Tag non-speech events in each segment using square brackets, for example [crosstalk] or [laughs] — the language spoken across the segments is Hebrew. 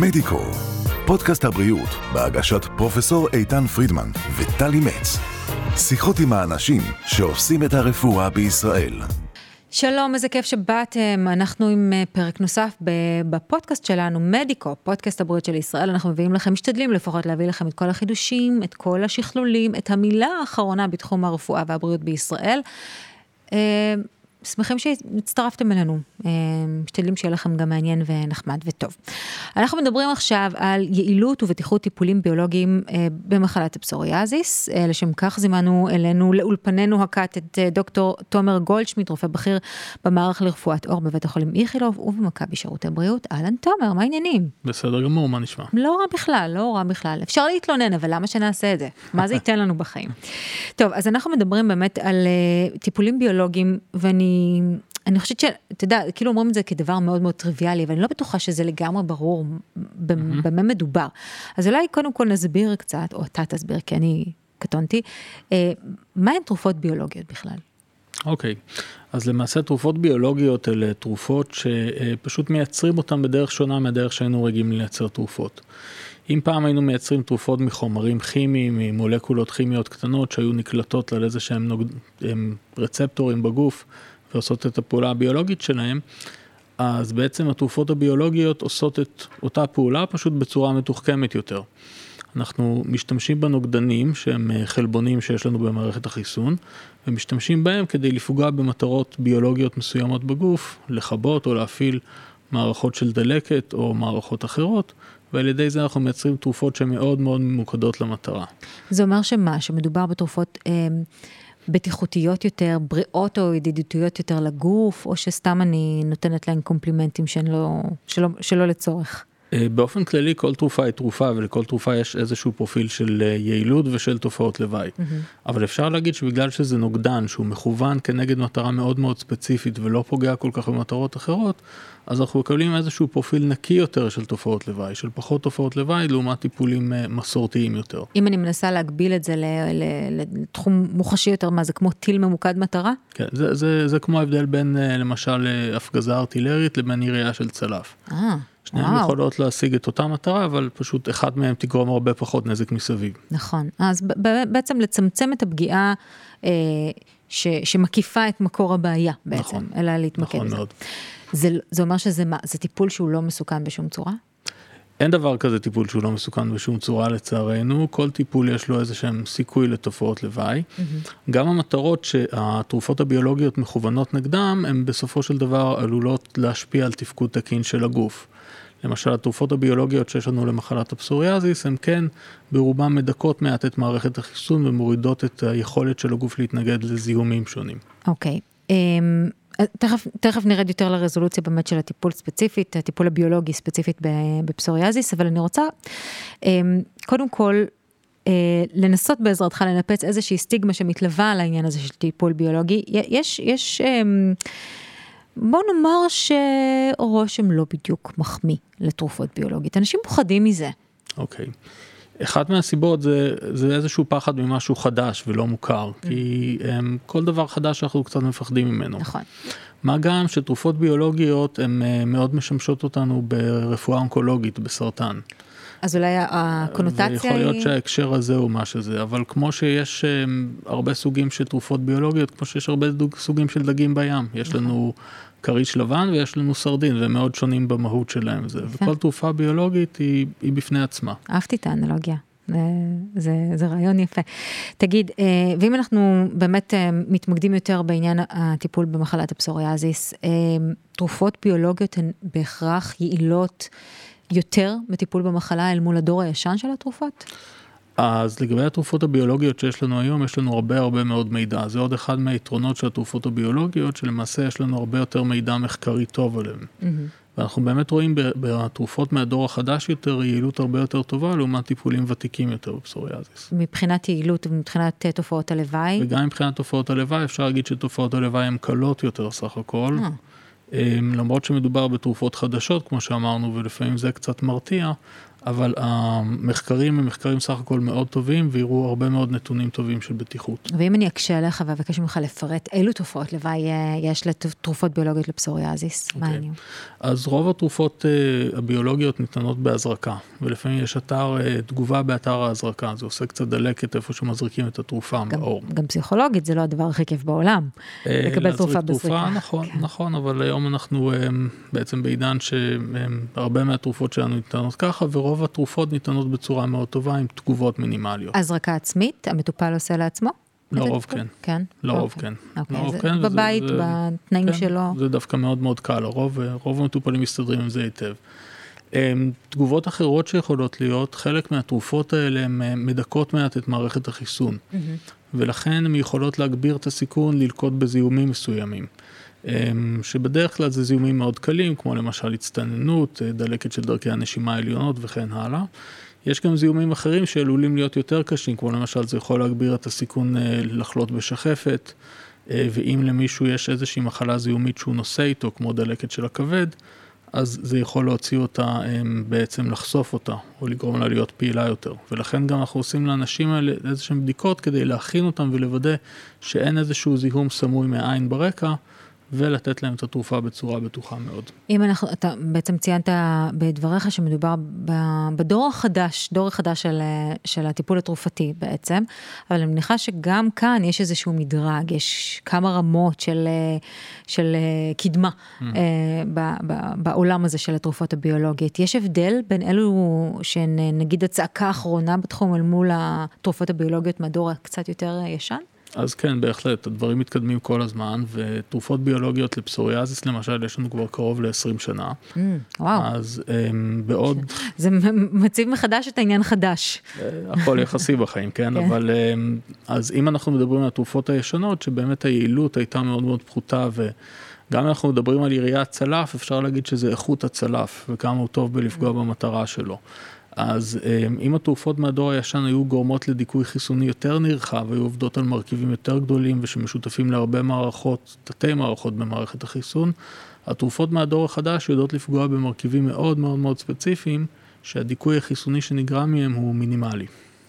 מדיקו, פודקאסט הבריאות בהגשת פרופסור איתן פרידמן וטלי מצ. שיחות עם האנשים שעושים את הרפואה בישראל. שלום, איזה כיף שבאתם. אנחנו עם אה, פרק נוסף בפודקאסט שלנו, מדיקו, פודקאסט הבריאות של ישראל. אנחנו מביאים לכם, משתדלים לפחות להביא לכם את כל החידושים, את כל השכלולים, את המילה האחרונה בתחום הרפואה והבריאות בישראל. שמחים שהצטרפתם אלינו, אה, משתדלים שיהיה לכם גם מעניין ונחמד וטוב. אנחנו מדברים עכשיו על יעילות ובטיחות טיפולים ביולוגיים אה, במחלת הפסוריאזיס, אה, לשם כך זימנו אלינו לאולפנינו הקאט את דוקטור תומר גולדשמיט, רופא בכיר במערך לרפואת עור בבית החולים איכילוב ובמכבי שירותי בריאות. אהלן תומר, מה העניינים? בסדר גמור, מה נשמע? לא רע בכלל, לא רע בכלל. אפשר להתלונן, אבל למה שנעשה את זה? מה זה ייתן לנו בחיים? [laughs] טוב, אז אנחנו מדברים באמת על טיפולים ביולוגיים, ואני אני, חושבת שאתה יודע, כאילו אומרים את זה כדבר מאוד מאוד טריוויאלי, אבל אני לא בטוחה שזה לגמרי ברור במה מדובר. אז אולי קודם כל נסביר קצת, או אתה תסביר, כי אני קטונתי, אה, מה הן תרופות ביולוגיות בכלל? אוקיי, okay. אז למעשה תרופות ביולוגיות אלה תרופות שפשוט מייצרים אותן בדרך שונה מהדרך שהיינו רגילים לייצר תרופות. אם פעם היינו מייצרים תרופות מחומרים כימיים, ממולקולות כימיות קטנות שהיו נקלטות על איזה שהם נוגד... רצפטורים בגוף, ועושות את הפעולה הביולוגית שלהם, אז בעצם התרופות הביולוגיות עושות את אותה פעולה פשוט בצורה מתוחכמת יותר. אנחנו משתמשים בנוגדנים שהם אה, חלבונים שיש לנו במערכת החיסון ומשתמשים בהם כדי לפגוע במטרות ביולוגיות מסוימות בגוף, לכבות או להפעיל מערכות של דלקת או מערכות אחרות ועל ידי זה אנחנו מייצרים תרופות שהן מאוד מאוד ממוקדות למטרה. זה אומר שמה, שמדובר בתרופות אה, בטיחותיות יותר, בריאות או ידידותיות יותר לגוף, או שסתם אני נותנת להן קומפלימנטים לא, שלא, שלא לצורך? אה, באופן כללי כל תרופה היא תרופה ולכל תרופה יש איזשהו פרופיל של אה, יעילות ושל תופעות לוואי. Mm-hmm. אבל אפשר להגיד שבגלל שזה נוגדן שהוא מכוון כנגד מטרה מאוד מאוד ספציפית ולא פוגע כל כך במטרות אחרות, אז אנחנו מקבלים איזשהו פרופיל נקי יותר של תופעות לוואי, של פחות תופעות לוואי לעומת טיפולים אה, מסורתיים יותר. אם אני מנסה להגביל את זה לתחום מוחשי יותר, מה זה כמו טיל ממוקד מטרה? כן, זה, זה, זה כמו ההבדל בין למשל הפגזה ארטילרית לבין ירייה של צלף. אה. שניהם יכולות להשיג את אותה מטרה, אבל פשוט אחד מהם תגרום הרבה פחות נזק מסביב. נכון, אז בעצם לצמצם את הפגיעה אה, ש, שמקיפה את מקור הבעיה בעצם, נכון, אלא להתמקד נכון בזה. מאוד. זה, זה אומר שזה מה, זה טיפול שהוא לא מסוכן בשום צורה? אין דבר כזה טיפול שהוא לא מסוכן בשום צורה לצערנו, כל טיפול יש לו איזה שהם סיכוי לתופעות לוואי. Mm-hmm. גם המטרות שהתרופות הביולוגיות מכוונות נגדם, הן בסופו של דבר עלולות להשפיע על תפקוד תקין של הגוף. למשל התרופות הביולוגיות שיש לנו למחלת הפסוריאזיס, הן כן ברובם מדכאות מעט את מערכת החיסון ומורידות את היכולת של הגוף להתנגד לזיהומים שונים. אוקיי. Okay. אמ, um... תכף, תכף נרד יותר לרזולוציה באמת של הטיפול ספציפית, הטיפול הביולוגי ספציפית בפסוריאזיס, אבל אני רוצה אמ, קודם כל אה, לנסות בעזרתך לנפץ איזושהי סטיגמה שמתלווה על העניין הזה של טיפול ביולוגי. יש, יש אמ, בוא נאמר שרושם לא בדיוק מחמיא לתרופות ביולוגית, אנשים פוחדים מזה. אוקיי. Okay. אחת מהסיבות זה, זה איזשהו פחד ממשהו חדש ולא מוכר, mm. כי um, כל דבר חדש אנחנו קצת מפחדים ממנו. נכון. מה גם שתרופות ביולוגיות הן uh, מאוד משמשות אותנו ברפואה אונקולוגית, בסרטן. אז אולי הקונוטציה היא... ויכול להיות שההקשר הזה הוא מה שזה, אבל כמו שיש um, הרבה סוגים של תרופות ביולוגיות, כמו שיש הרבה סוגים של דגים בים, יש נכון. לנו כריש לבן ויש לנו סרדין, והם מאוד שונים במהות שלהם, זה, וכל תרופה ביולוגית היא, היא בפני עצמה. אהבתי את האנלוגיה. זה, זה רעיון יפה. תגיד, אה, ואם אנחנו באמת אה, מתמקדים יותר בעניין הטיפול במחלת הפסוריאזיס, אה, תרופות ביולוגיות הן בהכרח יעילות יותר בטיפול במחלה אל מול הדור הישן של התרופות? אז לגבי התרופות הביולוגיות שיש לנו היום, יש לנו הרבה הרבה מאוד מידע. זה עוד אחד מהיתרונות של התרופות הביולוגיות, שלמעשה יש לנו הרבה יותר מידע מחקרי טוב עליהן. Mm-hmm. ואנחנו באמת רואים בתרופות מהדור החדש יותר, יעילות הרבה יותר טובה לעומת טיפולים ותיקים יותר בפסוריאזיס. מבחינת יעילות ומבחינת אה, תופעות הלוואי? וגם מבחינת תופעות הלוואי, אפשר להגיד שתופעות הלוואי הן קלות יותר סך הכל. אה. למרות שמדובר בתרופות חדשות, כמו שאמרנו, ולפעמים זה קצת מרתיע, אבל המחקרים הם מחקרים סך הכל מאוד טובים והראו הרבה מאוד נתונים טובים של בטיחות. ואם אני אקשה עליך ואבקש ממך לפרט, אילו תופעות לוואי אה, יש לתרופות ביולוגיות לפסוריאזיס? Okay. מה אוקיי. העניין? אז רוב התרופות uh, הביולוגיות ניתנות בהזרקה, ולפעמים יש אתר uh, תגובה באתר ההזרקה, זה עושה קצת דלקת איפה שמזריקים את התרופה גם, באור. גם פסיכולוגית זה לא הדבר הכי כיף בעולם, uh, לקבל תרופה בזריקה. נכון, כן. נכון, אבל היום אנחנו um, בעצם בעידן שהרבה מהתרופות שלנו ניתנות ככה, ורוב רוב התרופות ניתנות בצורה מאוד טובה עם תגובות מינימליות. הזרקה עצמית, המטופל עושה לעצמו? לרוב כן. כן? לרוב אוקיי. כן. אוקיי, לרוב כן. בבית, בתנאים כן, שלו. זה דווקא מאוד מאוד קל, רוב המטופלים מסתדרים עם זה היטב. אמ, תגובות אחרות שיכולות להיות, חלק מהתרופות האלה הן אה, מדכאות מעט את מערכת החיסון. ולכן הן יכולות להגביר את הסיכון ללקוט בזיהומים מסוימים. אמ, שבדרך כלל זה זיהומים מאוד קלים, כמו למשל הצטננות, אה, דלקת של דרכי הנשימה העליונות וכן הלאה. יש גם זיהומים אחרים שעלולים להיות יותר קשים, כמו למשל זה יכול להגביר את הסיכון אה, לחלות בשחפת, אה, ואם למישהו יש איזושהי מחלה זיהומית שהוא נושא איתו, כמו דלקת של הכבד, אז זה יכול להוציא אותה, בעצם לחשוף אותה, או לגרום לה להיות פעילה יותר. ולכן גם אנחנו עושים לאנשים האלה איזשהן בדיקות כדי להכין אותם ולוודא שאין איזשהו זיהום סמוי מהעין ברקע. ולתת להם את התרופה בצורה בטוחה מאוד. אם אנחנו, אתה בעצם ציינת בדבריך שמדובר בדור החדש, דור החדש של, של הטיפול התרופתי בעצם, אבל אני מניחה שגם כאן יש איזשהו מדרג, יש כמה רמות של, של קדמה mm. ב, ב, בעולם הזה של התרופות הביולוגיות. יש הבדל בין אלו שהן נגיד הצעקה האחרונה בתחום אל מול התרופות הביולוגיות מהדור הקצת יותר ישן? אז כן, בהחלט, הדברים מתקדמים כל הזמן, ותרופות ביולוגיות לפסוריאזיס למשל, יש לנו כבר קרוב ל-20 שנה. Mm, וואו. אז um, בעוד... זה מציב מחדש את העניין חדש. אה, הכל יחסי בחיים, כן? כן. אבל um, אז אם אנחנו מדברים על התרופות הישנות, שבאמת היעילות הייתה מאוד מאוד פחותה, וגם אם אנחנו מדברים על יריית צלף, אפשר להגיד שזה איכות הצלף, וכמה הוא טוב בלפגוע. במטרה שלו. אז אמ, אם התרופות מהדור הישן היו גורמות לדיכוי חיסוני יותר נרחב, היו עובדות על מרכיבים יותר גדולים ושמשותפים להרבה מערכות, תתי מערכות במערכת החיסון, התרופות מהדור החדש יודעות לפגוע במרכיבים מאוד מאוד מאוד ספציפיים, שהדיכוי החיסוני שנגרם מהם הוא מינימלי.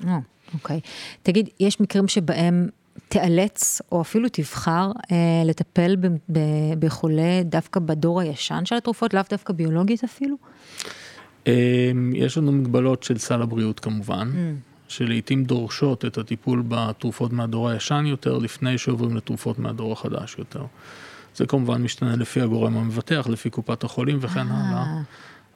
אה, אוקיי. תגיד, יש מקרים שבהם תיאלץ, או אפילו תבחר, אה, לטפל ב- ב- בחולה דווקא בדור הישן של התרופות, לאו דווקא ביולוגית אפילו? אמ, יש לנו מגבלות של סל הבריאות כמובן, mm. שלעיתים דורשות את הטיפול בתרופות מהדור הישן יותר, לפני שעוברים לתרופות מהדור החדש יותר. זה כמובן משתנה לפי הגורם המבטח, לפי קופת החולים וכן אה. הלאה.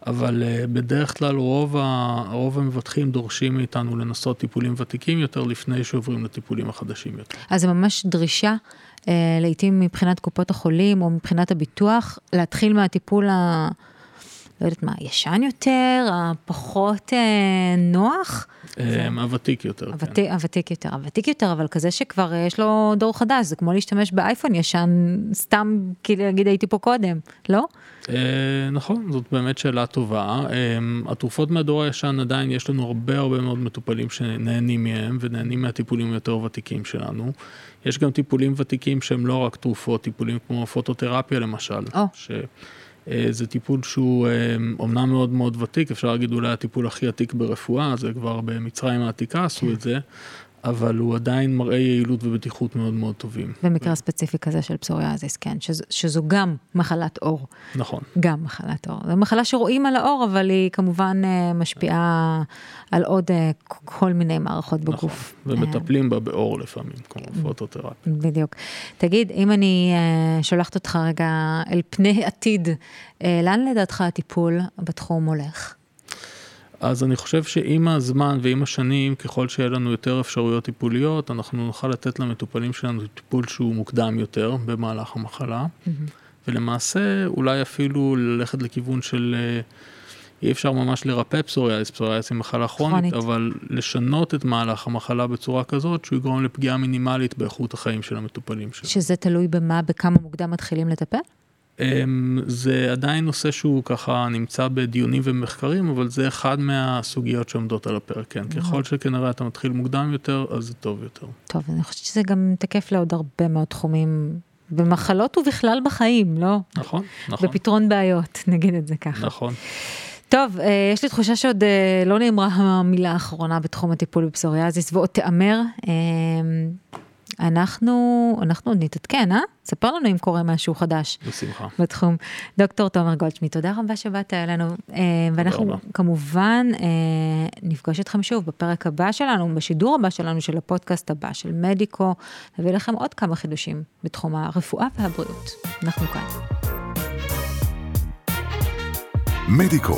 אבל uh, בדרך כלל רוב, ה, רוב המבטחים דורשים מאיתנו לנסות טיפולים ותיקים יותר לפני שעוברים לטיפולים החדשים יותר. אז זה ממש דרישה, uh, לעיתים מבחינת קופות החולים או מבחינת הביטוח, להתחיל מהטיפול ה... לא יודעת מה, ישן יותר, הפחות אה, נוח? אה, הוותיק יותר, הוותיק, כן. הוותיק יותר, הוותיק יותר, אבל כזה שכבר יש לו דור חדש, זה כמו להשתמש באייפון ישן, סתם כאילו להגיד הייתי פה קודם, לא? אה, נכון, זאת באמת שאלה טובה. התרופות מהדור הישן עדיין יש לנו הרבה הרבה מאוד מטופלים שנהנים מהם ונהנים מהטיפולים יותר ותיקים שלנו. יש גם טיפולים ותיקים שהם לא רק תרופות, טיפולים כמו פוטותרפיה למשל. Oh. ש... אה, זה טיפול שהוא אומנם אה, מאוד מאוד ותיק, אפשר להגיד אולי הטיפול הכי עתיק ברפואה, זה כבר במצרים העתיקה עשו כן. את זה, אבל הוא עדיין מראה יעילות ובטיחות מאוד מאוד טובים. במקרה ספציפי כזה של פסוריאזיס, כן, שזו, שזו גם מחלת עור. נכון. גם מחלת עור. זו מחלה שרואים על העור, אבל היא כמובן אה, משפיעה על עוד אה, כל מיני מערכות. בגוף. נכון, ומטפלים בה בעור לפעמים, כמו פוטותרפיה. בדיוק. תגיד, אם אני אה, שולחת אותך רגע אל פני עתיד, לאן לדעתך הטיפול בתחום הולך? אז אני חושב שעם הזמן ועם השנים, ככל שיהיה לנו יותר אפשרויות טיפוליות, אנחנו נוכל לתת למטופלים שלנו טיפול שהוא מוקדם יותר במהלך המחלה, mm-hmm. ולמעשה אולי אפילו ללכת לכיוון של... אה, אי אפשר ממש לרפא פסוריאליס, פסוריאליס היא מחלה כרונית, אבל לשנות את מהלך המחלה בצורה כזאת שהוא יגרום לפגיעה מינימלית באיכות החיים של המטופלים שלנו. שזה תלוי במה, בכמה מוקדם מתחילים לטפל? אמ, זה עדיין נושא שהוא ככה נמצא בדיונים ומחקרים, אבל זה אחד מהסוגיות שעומדות על הפרק, כן. ככל שכנראה אתה מתחיל מוקדם יותר, אז זה טוב יותר. טוב, אני חושבת שזה גם תקף לעוד הרבה מאוד תחומים במחלות ובכלל בחיים, לא? נכון, נכון. בפתרון בעיות, [laughs] נגיד את זה ככה. נכון. טוב, אה, יש לי תחושה שעוד אה, לא נאמרה המילה האחרונה בתחום הטיפול בפסוריאזיס ועוד תיאמר. אה, אנחנו, אנחנו עוד נתעדכן, אה? ספר לנו אם קורה משהו חדש. בשמחה. בתחום. דוקטור תומר גולדשמיט, תודה רבה שבאת אלינו. ואנחנו רבה. כמובן נפגוש אתכם שוב בפרק הבא שלנו, בשידור הבא שלנו של הפודקאסט הבא של מדיקו, נביא לכם עוד כמה חידושים בתחום הרפואה והבריאות. אנחנו כאן. מדיקו,